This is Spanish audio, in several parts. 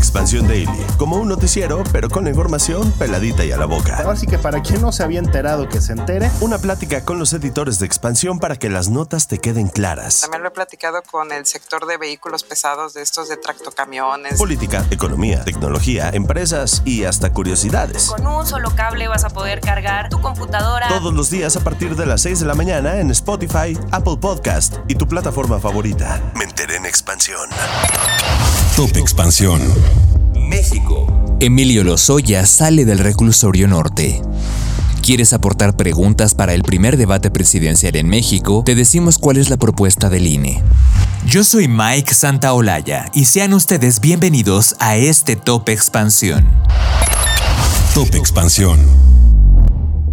Expansión Daily, como un noticiero, pero con la información peladita y a la boca. Así que para quien no se había enterado que se entere. Una plática con los editores de Expansión para que las notas te queden claras. También lo he platicado con el sector de vehículos pesados, de estos de tractocamiones. Política, economía, tecnología, empresas y hasta curiosidades. Con un solo cable vas a poder cargar tu computadora. Todos los días a partir de las 6 de la mañana en Spotify, Apple Podcast y tu plataforma favorita. Me enteré en Expansión. Top Expansión. México. Emilio Lozoya sale del reclusorio norte. ¿Quieres aportar preguntas para el primer debate presidencial en México? Te decimos cuál es la propuesta del INE. Yo soy Mike Santaolalla y sean ustedes bienvenidos a este Top Expansión. Top Expansión.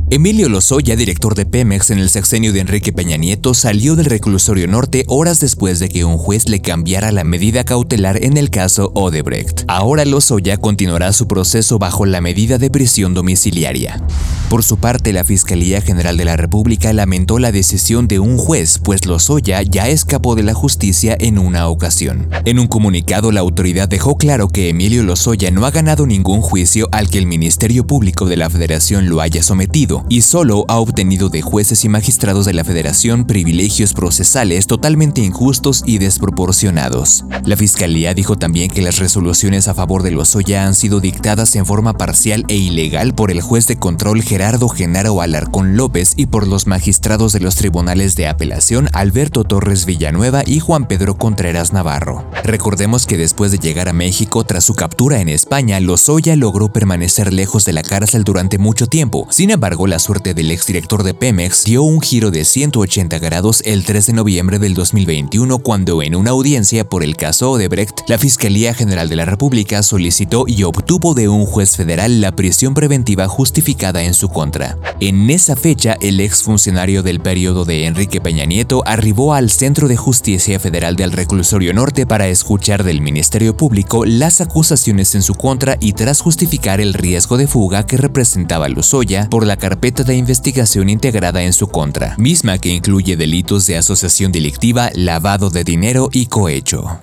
Emilio Lozoya, director de Pemex en el sexenio de Enrique Peña Nieto, salió del reclusorio norte horas después de que un juez le cambiara la medida cautelar en el caso Odebrecht. Ahora Lozoya continuará su proceso bajo la medida de prisión domiciliaria. Por su parte, la Fiscalía General de la República lamentó la decisión de un juez, pues Lozoya ya escapó de la justicia en una ocasión. En un comunicado, la autoridad dejó claro que Emilio Lozoya no ha ganado ningún juicio al que el Ministerio Público de la Federación lo haya sometido y solo ha obtenido de jueces y magistrados de la Federación privilegios procesales totalmente injustos y desproporcionados. La Fiscalía dijo también que las resoluciones a favor de Lozoya han sido dictadas en forma parcial e ilegal por el juez de control Gerardo Genaro Alarcón López y por los magistrados de los tribunales de apelación Alberto Torres Villanueva y Juan Pedro Contreras Navarro. Recordemos que después de llegar a México tras su captura en España, Lozoya logró permanecer lejos de la cárcel durante mucho tiempo. Sin embargo, la suerte del exdirector de Pemex dio un giro de 180 grados el 3 de noviembre del 2021 cuando en una audiencia por el caso Odebrecht, la Fiscalía General de la República solicitó y obtuvo de un juez federal la prisión preventiva justificada en su contra. En esa fecha, el exfuncionario del periodo de Enrique Peña Nieto arribó al Centro de Justicia Federal del Reclusorio Norte para escuchar del Ministerio Público las acusaciones en su contra y tras justificar el riesgo de fuga que representaba Lozoya por la carpeta de investigación integrada en su contra, misma que incluye delitos de asociación delictiva, lavado de dinero y cohecho.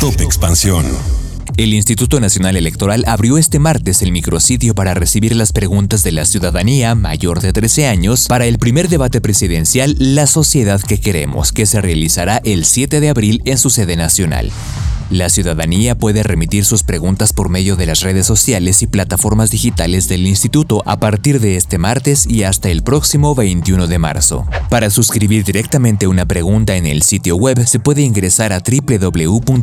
Top Expansión. El Instituto Nacional Electoral abrió este martes el micrositio para recibir las preguntas de la ciudadanía mayor de 13 años para el primer debate presidencial La Sociedad que Queremos, que se realizará el 7 de abril en su sede nacional. La ciudadanía puede remitir sus preguntas por medio de las redes sociales y plataformas digitales del instituto a partir de este martes y hasta el próximo 21 de marzo. Para suscribir directamente una pregunta en el sitio web se puede ingresar a www.ine.mx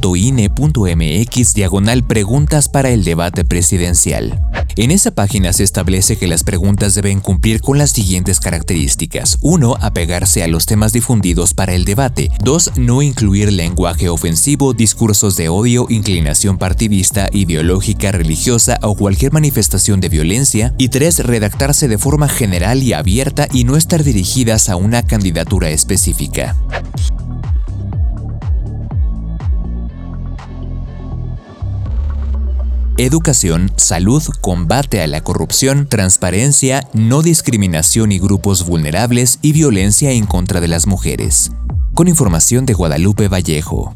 diagonal preguntas para el debate presidencial. En esa página se establece que las preguntas deben cumplir con las siguientes características. 1. Apegarse a los temas difundidos para el debate. 2. No incluir lenguaje ofensivo, discursos de odio, inclinación partidista, ideológica, religiosa o cualquier manifestación de violencia. Y 3. Redactarse de forma general y abierta y no estar dirigidas a una candidatura específica. Educación, salud, combate a la corrupción, transparencia, no discriminación y grupos vulnerables y violencia en contra de las mujeres. Con información de Guadalupe Vallejo.